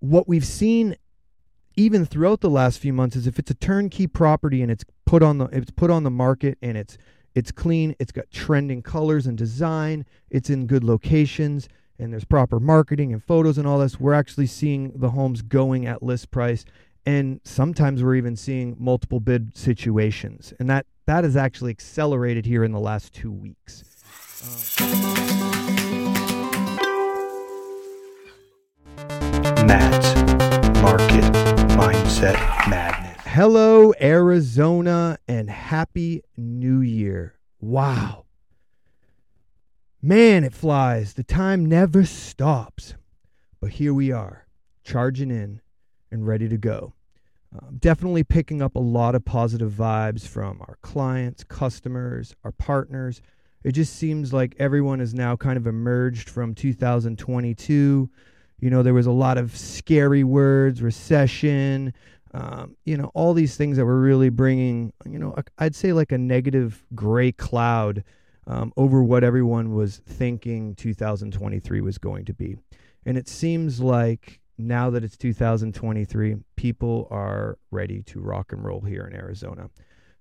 what we've seen even throughout the last few months is if it's a turnkey property and it's put on the it's put on the market and it's it's clean, it's got trending colors and design, it's in good locations, and there's proper marketing and photos and all this, we're actually seeing the homes going at list price. And sometimes we're even seeing multiple bid situations. And that, that has actually accelerated here in the last two weeks. Matt's Market Mindset Madness. Hello, Arizona, and Happy New Year. Wow. Man, it flies. The time never stops. But here we are, charging in and ready to go. Um, definitely picking up a lot of positive vibes from our clients, customers, our partners. It just seems like everyone has now kind of emerged from 2022. You know, there was a lot of scary words, recession, um, you know, all these things that were really bringing, you know, I'd say like a negative gray cloud um, over what everyone was thinking 2023 was going to be. And it seems like now that it's 2023, people are ready to rock and roll here in Arizona.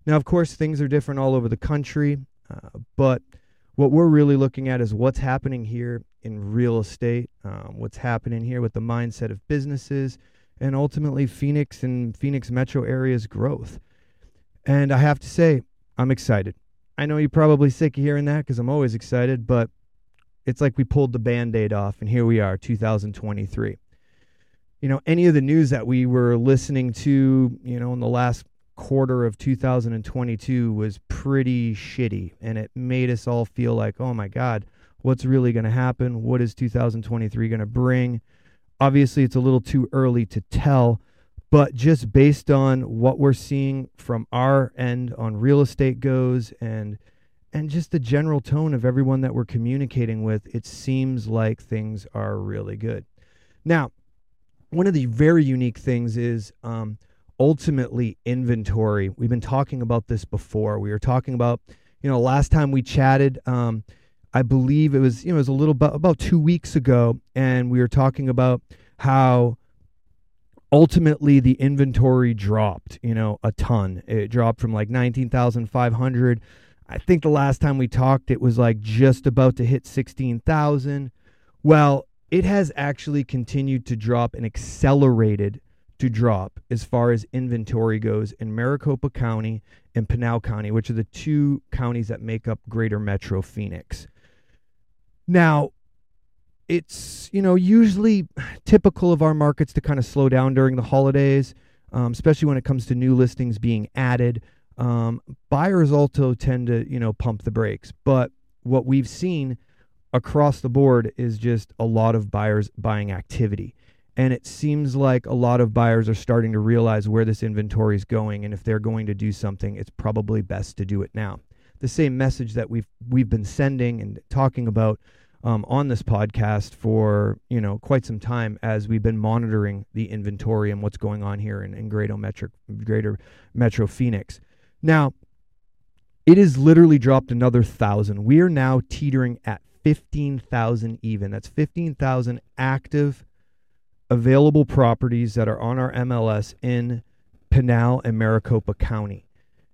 Now, of course, things are different all over the country, uh, but what we're really looking at is what's happening here in real estate, um, what's happening here with the mindset of businesses, and ultimately Phoenix and Phoenix metro area's growth. And I have to say, I'm excited. I know you're probably sick of hearing that because I'm always excited, but it's like we pulled the band aid off, and here we are, 2023. You know, any of the news that we were listening to, you know, in the last quarter of 2022 was pretty shitty, and it made us all feel like, oh my God, what's really going to happen? What is 2023 going to bring? Obviously, it's a little too early to tell, but just based on what we're seeing from our end on real estate goes and and just the general tone of everyone that we're communicating with it seems like things are really good now one of the very unique things is um, ultimately inventory we've been talking about this before we were talking about you know last time we chatted um, i believe it was you know it was a little about, about two weeks ago and we were talking about how ultimately the inventory dropped, you know, a ton. It dropped from like 19,500. I think the last time we talked it was like just about to hit 16,000. Well, it has actually continued to drop and accelerated to drop as far as inventory goes in Maricopa County and Pinal County, which are the two counties that make up Greater Metro Phoenix. Now, it's you know usually typical of our markets to kind of slow down during the holidays, um, especially when it comes to new listings being added. Um, buyers also tend to you know pump the brakes, but what we've seen across the board is just a lot of buyers buying activity. And it seems like a lot of buyers are starting to realize where this inventory is going, and if they're going to do something, it's probably best to do it now. The same message that we've we've been sending and talking about um, on this podcast for you know quite some time as we've been monitoring the inventory and what's going on here in, in greater metro greater metro phoenix. Now it has literally dropped another thousand. We are now teetering at 15000 even. That's 15000 active available properties that are on our mls in pinal and maricopa county.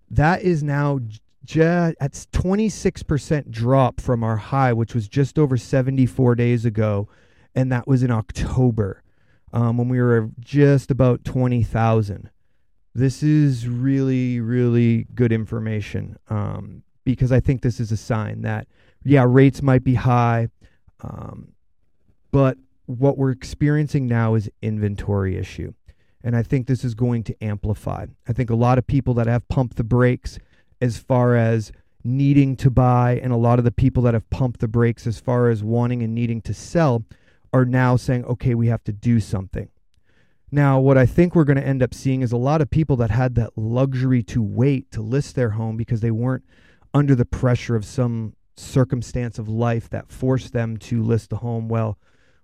That is now just at 26% drop from our high, which was just over 74 days ago, and that was in October um, when we were just about 20,000. This is really, really good information um, because I think this is a sign that, yeah, rates might be high, um, but what we're experiencing now is inventory issue. And I think this is going to amplify. I think a lot of people that have pumped the brakes as far as needing to buy, and a lot of the people that have pumped the brakes as far as wanting and needing to sell are now saying, okay, we have to do something. Now, what I think we're going to end up seeing is a lot of people that had that luxury to wait to list their home because they weren't under the pressure of some circumstance of life that forced them to list the home. Well,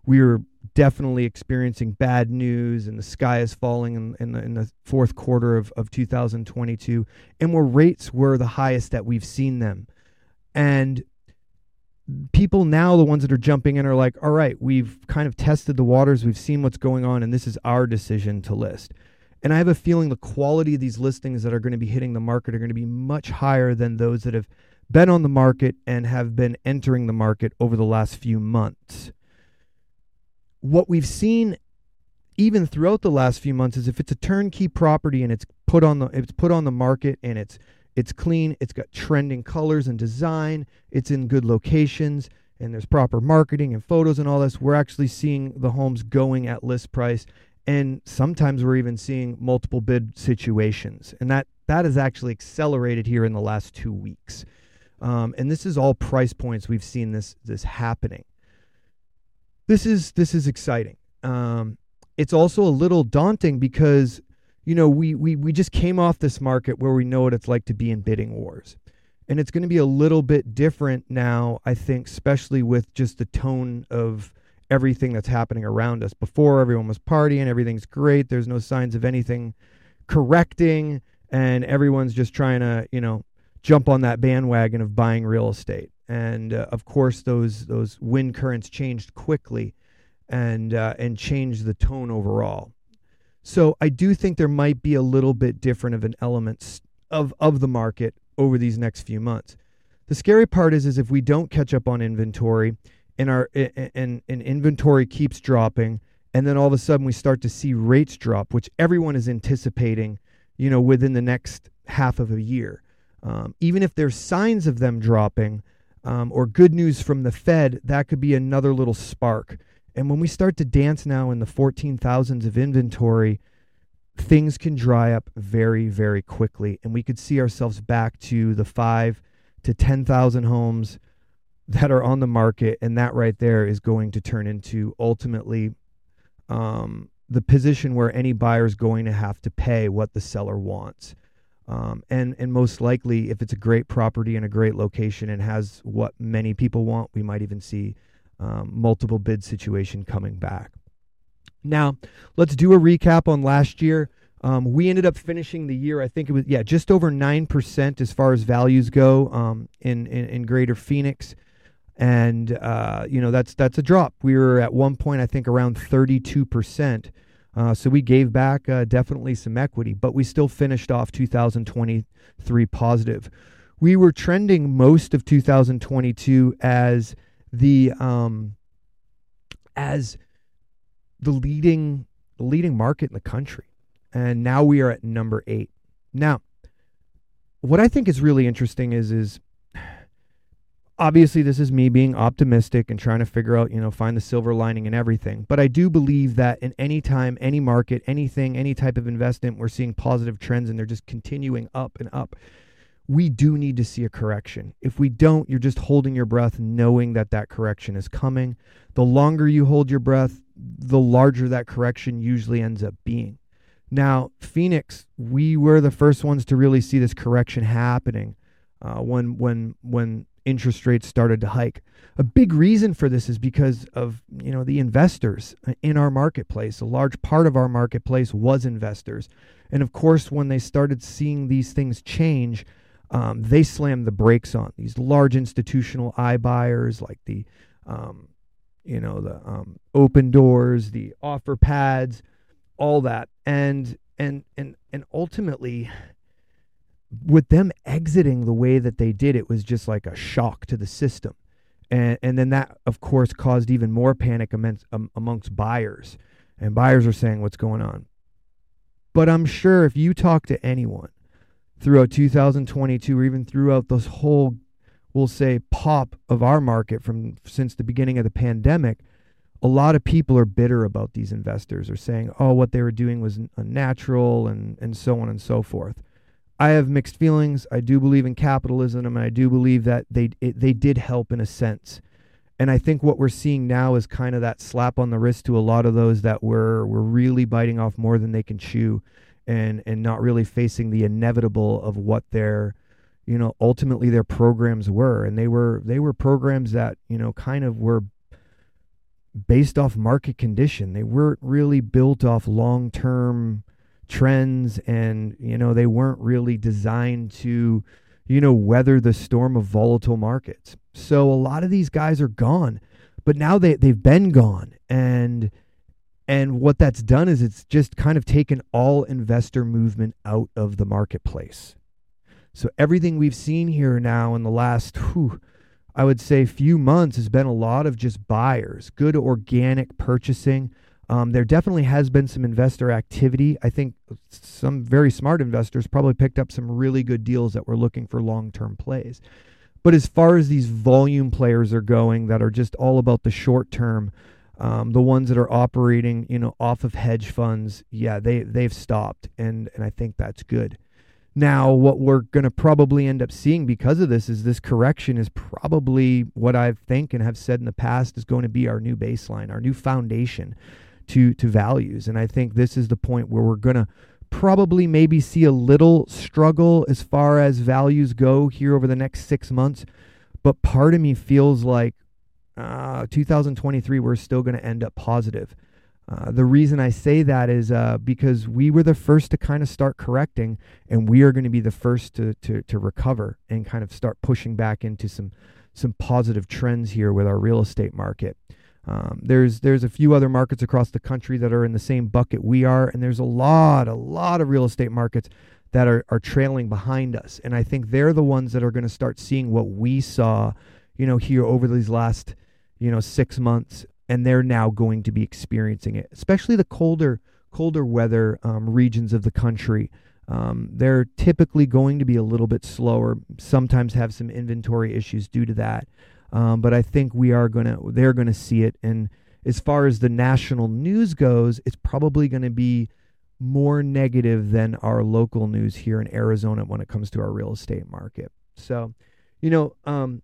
we were definitely experiencing bad news and the sky is falling in, in, the, in the fourth quarter of, of 2022 and where rates were the highest that we've seen them and people now, the ones that are jumping in, are like, all right, we've kind of tested the waters, we've seen what's going on, and this is our decision to list. And I have a feeling the quality of these listings that are going to be hitting the market are going to be much higher than those that have been on the market and have been entering the market over the last few months. What we've seen even throughout the last few months is if it's a turnkey property and it's put on the it's put on the market and it's it's clean, it's got trending colors and design, it's in good locations, and there's proper marketing and photos and all this, we're actually seeing the homes going at list price and sometimes we're even seeing multiple bid situations. And that that has actually accelerated here in the last two weeks. Um, and this is all price points we've seen this this happening this is this is exciting um, it's also a little daunting because you know we, we we just came off this market where we know what it's like to be in bidding wars and it's going to be a little bit different now i think especially with just the tone of everything that's happening around us. Before, everyone was partying, everything's great, there's no signs of anything correcting, and everyone's just trying to, you know, jump on that bandwagon of buying real estate. And uh, of course, those those wind currents changed quickly, and uh, and changed the tone overall. So I do think there might be a little bit different of an element of of the market over these next few months. The scary part is is if we don't catch up on inventory and our and, and inventory keeps dropping and then all of a sudden we start to see rates drop which everyone is anticipating you know within the next half of a year um, even if there's signs of them dropping um, or good news from the fed that could be another little spark. And when we start to dance now in the 14000s of inventory things can dry up very very quickly. And we could see ourselves back to the 5 to 10,000 homes that are on the market, and that right there is going to turn into ultimately um, the position where any buyer is going to have to pay what the seller wants. Um, and and most likely, if it's a great property in a great location and has what many people want, we might even see um, multiple bid situation coming back. Now, let's do a recap on last year. Um, we ended up finishing the year, I think it was yeah, just over nine percent as far as values go um, in, in in Greater Phoenix and uh, you know that's that's a drop. We were at one point, I think, around 32 percent. Uh, so we gave back uh, definitely some equity, but we still finished off 2023 positive. We were trending most of 2022 as the um, as the leading the leading market in the country, and now we are at number eight. Now, what I think is really interesting is is obviously this is me being optimistic and trying to figure out you know find the silver lining in everything. But i do believe that in any time any market anything any type of investment we're seeing positive trends and they're just continuing up and up. We do need to see a correction. If we don't you're just holding your breath knowing that that correction is coming. The longer you hold your breath the larger that correction usually ends up being. Now phoenix we were the first ones to really see this correction happening uh, when when when interest rates started to hike. A big reason for this is because of you know the investors in our marketplace. A large part of our marketplace was investors, and of course, when they started seeing these things change, um, they slammed the brakes on these large institutional iBuyers like the um, you know the um, Opendoors, the Offerpads, all that, and and and and ultimately with them exiting the way that they did, it was just like a shock to the system. And, and then that, of course, caused even more panic amongst, um, amongst buyers. And buyers are saying, what's going on? But I'm sure if you talk to anyone throughout 2022 or even throughout this whole, we'll say, pop of our market from since the beginning of the pandemic, a lot of people are bitter about these investors or saying, oh, what they were doing was unnatural and, and so on and so forth. I have mixed feelings. I do believe in capitalism, and I do believe that they it, they did help in a sense. And I think what we're seeing now is kind of that slap on the wrist to a lot of those that were were really biting off more than they can chew, and and not really facing the inevitable of what their, you know, ultimately their programs were. And they were they were programs that you know kind of were based off market condition. They weren't really built off long term trends and you know they weren't really designed to you know weather the storm of volatile markets So a lot of these guys are gone, but now they they've been gone, and and what that's done is it's just kind of taken all investor movement out of the marketplace. So everything we've seen here now in the last, whew, I would say, few months has been a lot of just buyers, good organic purchasing. Um, there definitely has been some investor activity. I think some very smart investors probably picked up some really good deals that were looking for long term plays. But as far as these volume players are going that are just all about the short term, um, the ones that are operating, you know, off of hedge funds, yeah, they they've stopped, and and I think that's good. Now, what we're going to probably end up seeing because of this is this correction is probably what I think and have said in the past is going to be our new baseline, our new foundation to to values. And I think this is the point where we're going to probably maybe see a little struggle as far as values go here over the next 6 months, but part of me feels like uh, 2023 we're still going to end up positive. Uh, the reason I say that is uh, because we were the first to kind of start correcting, and we are going to be the first to, to to recover and kind of start pushing back into some some positive trends here with our real estate market. Um, there's there's a few other markets across the country that are in the same bucket we are, and there's a lot a lot of real estate markets that are are trailing behind us, and I think they're the ones that are going to start seeing what we saw, you know, here over these last you know six months and they're now going to be experiencing it, especially the colder colder weather um, regions of the country. Um, they're typically going to be a little bit slower. Sometimes have some inventory issues due to that, um, but I think we are gonna they're gonna see it. And as far as the national news goes, it's probably to be more negative than our local news here in Arizona when it comes to our real estate market. So, you know, um,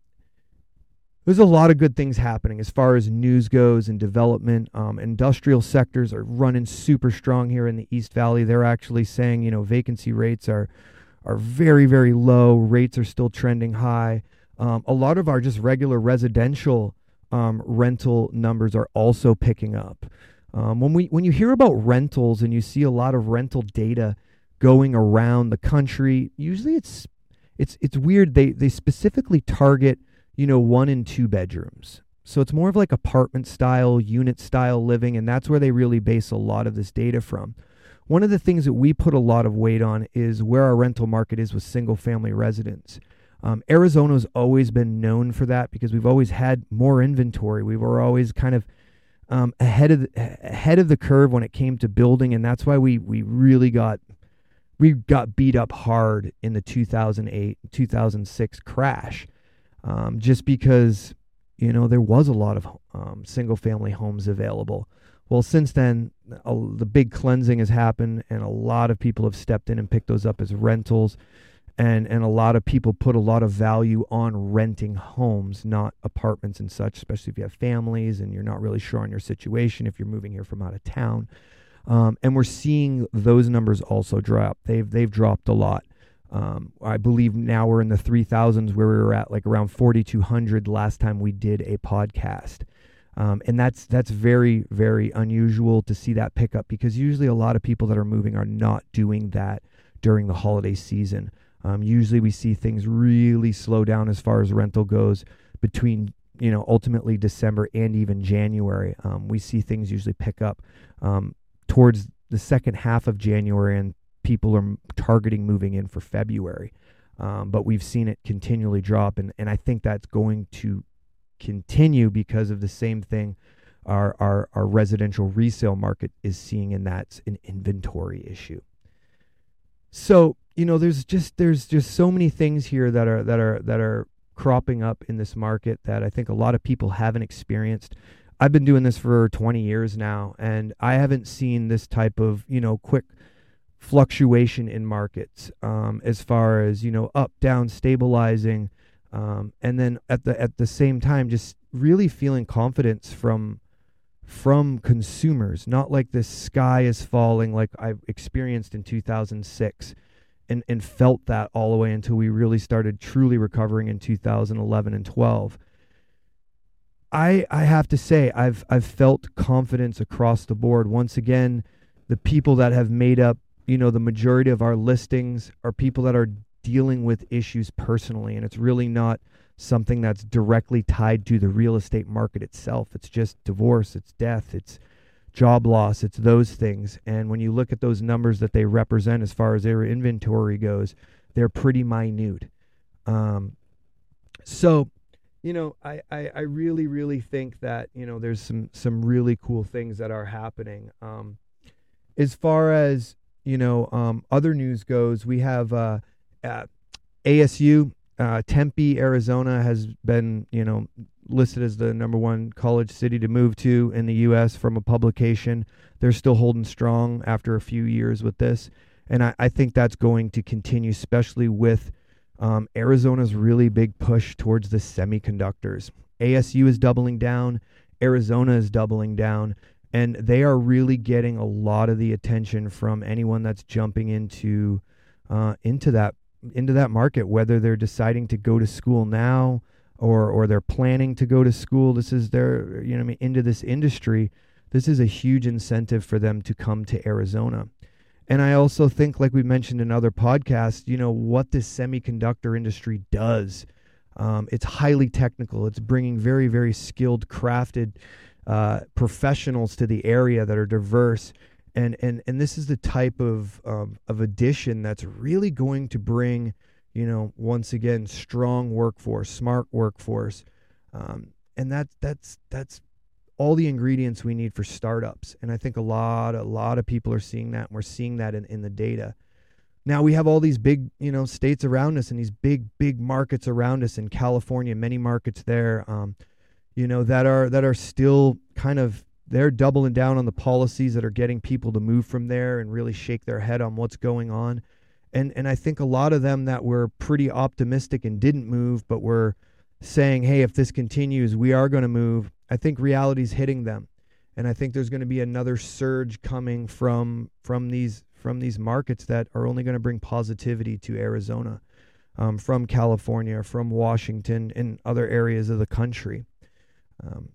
there's a lot of good things happening as far as news goes and development. Um, industrial sectors are running super strong here in the East Valley. They're actually saying, you know, vacancy rates are are very very low. Rates are still trending high. Um, a lot of our just regular residential um, rental numbers are also picking up. Um, when we when you hear about rentals and you see a lot of rental data going around the country, usually it's it's it's weird. They they specifically target you know, one and two bedrooms. So it's more of like apartment style, unit style living, and that's where they really base a lot of this data from. One of the things that we put a lot of weight on is where our rental market is with single family residents. Um, Arizona's always been known for that because we've always had more inventory. We were always kind of um, ahead of the, ahead of the curve when it came to building, and that's why we we really got we got beat up hard in the 2008 2006 crash um, just because you know there was a lot of um, single family homes available. Well, since then, a, the big cleansing has happened, and a lot of people have stepped in and picked those up as rentals, and and a lot of people put a lot of value on renting homes, not apartments and such. Especially if you have families and you're not really sure on your situation, if you're moving here from out of town, um, and we're seeing those numbers also drop. They've they've dropped a lot. Um, I believe now we're in the 3000s where we were at like around 4200 last time we did a podcast. Um, and that's that's very very unusual to see that pick up because usually a lot of people that are moving are not doing that during the holiday season. Um, usually we see things really slow down as far as rental goes between you know ultimately December and even January. Um, we see things usually pick up um, towards the second half of January and people are targeting moving in for February. Um, but we've seen it continually drop, and, and I think that's going to continue because of the same thing our, our, our residential resale market is seeing, and that's an inventory issue. So you know, there's just there's just so many things here that are that are that are cropping up in this market that I think a lot of people haven't experienced. I've been doing this for 20 years now, and I haven't seen this type of you know quick fluctuation in markets um, as far as you know up down stabilizing um, and then at the at the same time just really feeling confidence from from consumers not like the sky is falling like I've experienced in 2006 and and felt that all the way until we really started truly recovering in 2011 and 12 I I have to say I've I've felt confidence across the board once again the people that have made up you know the majority of our listings are people that are dealing with issues personally, and it's really not something that's directly tied to the real estate market itself. It's just divorce, it's death, it's job loss, it's those things. And when you look at those numbers that they represent as far as their inventory goes, they're pretty minute. Um, so, you know, I, I, I, really, really think that, you know, there's some, some really cool things that are happening. Um, as far as, you know, um, other news goes, we have uh, uh, ASU, uh, Tempe, Arizona has been, you know, listed as the number one college city to move to in the U.S. from a publication. They're still holding strong after a few years with this. And I, I think that's going to continue, especially with um, Arizona's really big push towards the semiconductors. ASU is doubling down, Arizona is doubling down, and they are really getting a lot of the attention from anyone that's jumping into uh, into that into that market, whether they're deciding to go to school now or or they're planning to go to school. This is their you know I mean into this industry. This is a huge incentive for them to come to Arizona. And I also think, like we mentioned in other podcasts, you know, what this semiconductor industry does. Um, it's highly technical. It's bringing very, very skilled, crafted uh, professionals to the area that are diverse. And, and, and this is the type of, um, of addition that's really going to bring, you know, once again, strong workforce, smart workforce. Um, and that, that's, that's all the ingredients we need for startups. And I think a lot, a lot of people are seeing that. And we're seeing that in, in the data. Now we have all these big, you know, states around us and these big, big markets around us in California, many markets there, um, you know, that are that are still kind of they're doubling down on the policies that are getting people to move from there and really shake their head on what's going on. And and I think a lot of them that were pretty optimistic and didn't move, but were saying, hey, if this continues, we are going to move. I think reality's hitting them. And I think there's going to be another surge coming from from these from these markets that are only going to bring positivity to Arizona, um, from California, from Washington, and other areas of the country. Um,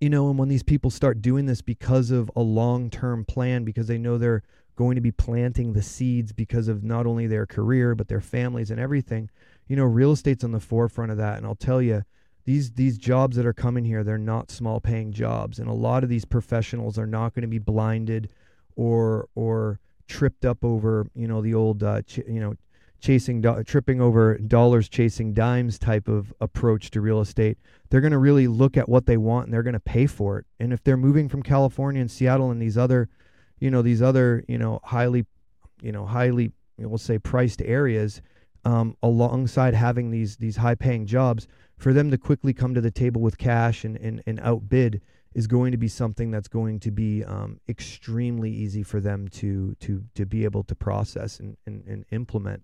you know, and when these people start doing this because of a long term plan, because they know they're going to be planting the seeds because of not only their career, but their families and everything, you know, real estate's on the forefront of that. And I'll tell you, these these jobs that are coming here, they're not small paying jobs, and a lot of these professionals are not going to be blinded or or tripped up over you know the old uh, ch- you know chasing tripping over dollars chasing dimes type of approach to real estate they're going to really look at what they want and they're going to pay for it and if they're moving from california and seattle and these other you know these other you know highly you know highly we'll say priced areas um, alongside having these these high paying jobs, for them to quickly come to the table with cash and, and, and outbid is going to be something that's going to be um, extremely easy for them to to to be able to process and, and, and implement.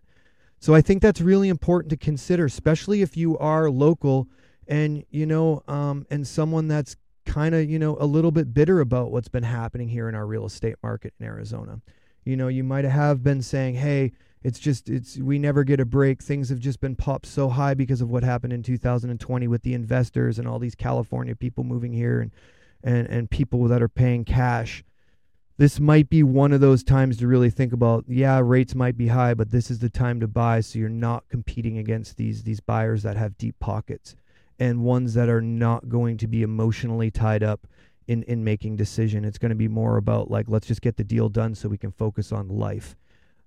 So I think that's really important to consider, especially if you are local and you know um, and someone that's kind of you know a little bit bitter about what's been happening here in our real estate market in Arizona. You know, you might have been saying, "Hey, it's just it's we never get a break. Things have just been popped so high because of what happened in 2020 with the investors and all these California people moving here and and and people that are paying cash. This might be one of those times to really think about. Yeah, rates might be high, but this is the time to buy, so you're not competing against these these buyers that have deep pockets and ones that are not going to be emotionally tied up in in making decision. It's going to be more about like let's just get the deal done so we can focus on life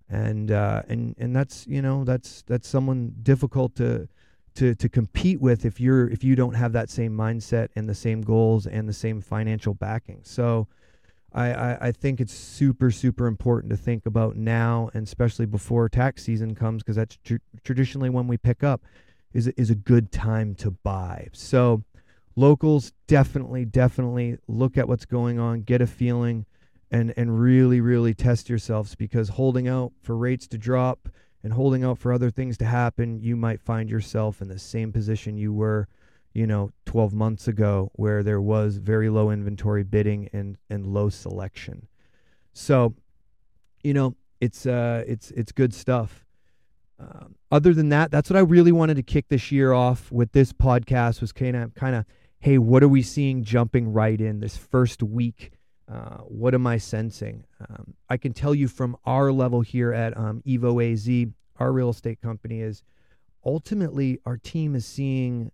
and uh, and and that's you know that's that's someone difficult to to to compete with if you're if you don't have that same mindset and the same goals and the same financial backing. So. I, I, I think it's super super important to think about now and especially before tax season comes because that's tr- traditionally when we pick up is is a good time to buy. So locals definitely definitely look at what's going on, get a feeling, and and really really test yourselves because holding out for rates to drop and holding out for other things to happen you might find yourself in the same position you were you know 12 months ago where there was very low inventory bidding and and low selection. So you know it's uh it's it's good stuff. Um, other than that that's what i really wanted to kick this year off with this podcast was kind of kind of hey what are we seeing jumping right in this first week? Uh, what am I sensing? Um, I can tell you from our level here at um, Evo AZ, our real estate company is ultimately our team is seeing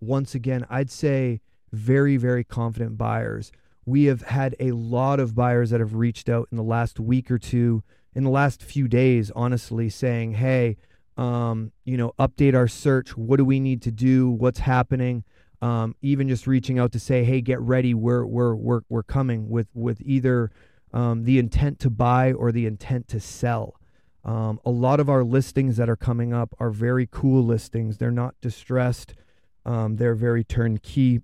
once again, I'd say very, very confident buyers. We have had a lot of buyers that have reached out in the last week or two, in the last few days, honestly, saying, hey, um, you know, update our search. What do we need to do? What's happening? Um, even just reaching out to say, hey, get ready. We're, we're, we're, we're coming with, with either um, the intent to buy or the intent to sell. Um, a lot of our listings that are coming up are very cool listings. They're not distressed. Um, they're very turnkey,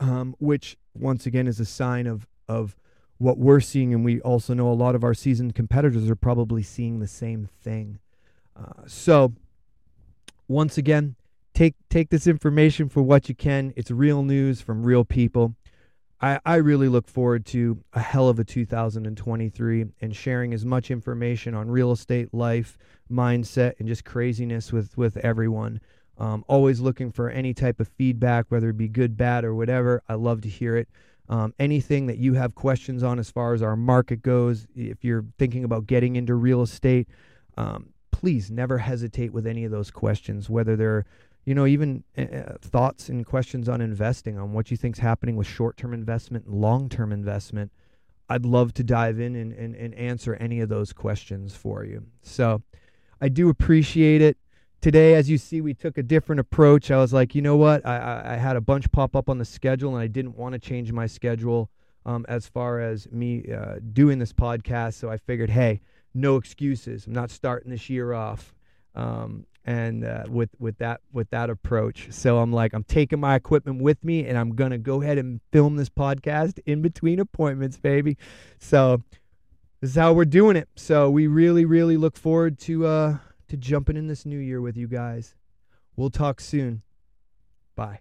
um, which once again is a sign of of what we're seeing, and we also know a lot of our seasoned competitors are probably seeing the same thing. Uh, so, once again, take take this information for what you can. It's real news from real people. I, I really look forward to a hell of a 2023 and sharing as much information on real estate, life, mindset, and just craziness with with everyone. Um, always looking for any type of feedback, whether it be good, bad, or whatever. I love to hear it. Um, anything that you have questions on as far as our market goes, if you're thinking about getting into real estate, um, please never hesitate with any of those questions, whether they're you know, even uh, thoughts and questions on investing, on what you think's happening with short-term investment and long-term investment. I'd love to dive in and, and, and answer any of those questions for you. So I do appreciate it today, as you see, we took a different approach. I was like, you know what? I, I had a bunch pop up on the schedule, and I didn't want to change my schedule um, as far as me uh, doing this podcast. So I figured, hey, no excuses. I'm not starting this year off. Um, and uh, with with that with that approach, so I'm like, I'm taking my equipment with me, and I'm gonna go ahead and film this podcast in between appointments, baby. So this is how we're doing it. So we really, really look forward to uh, to jumping in this new year with you guys. We'll talk soon. Bye.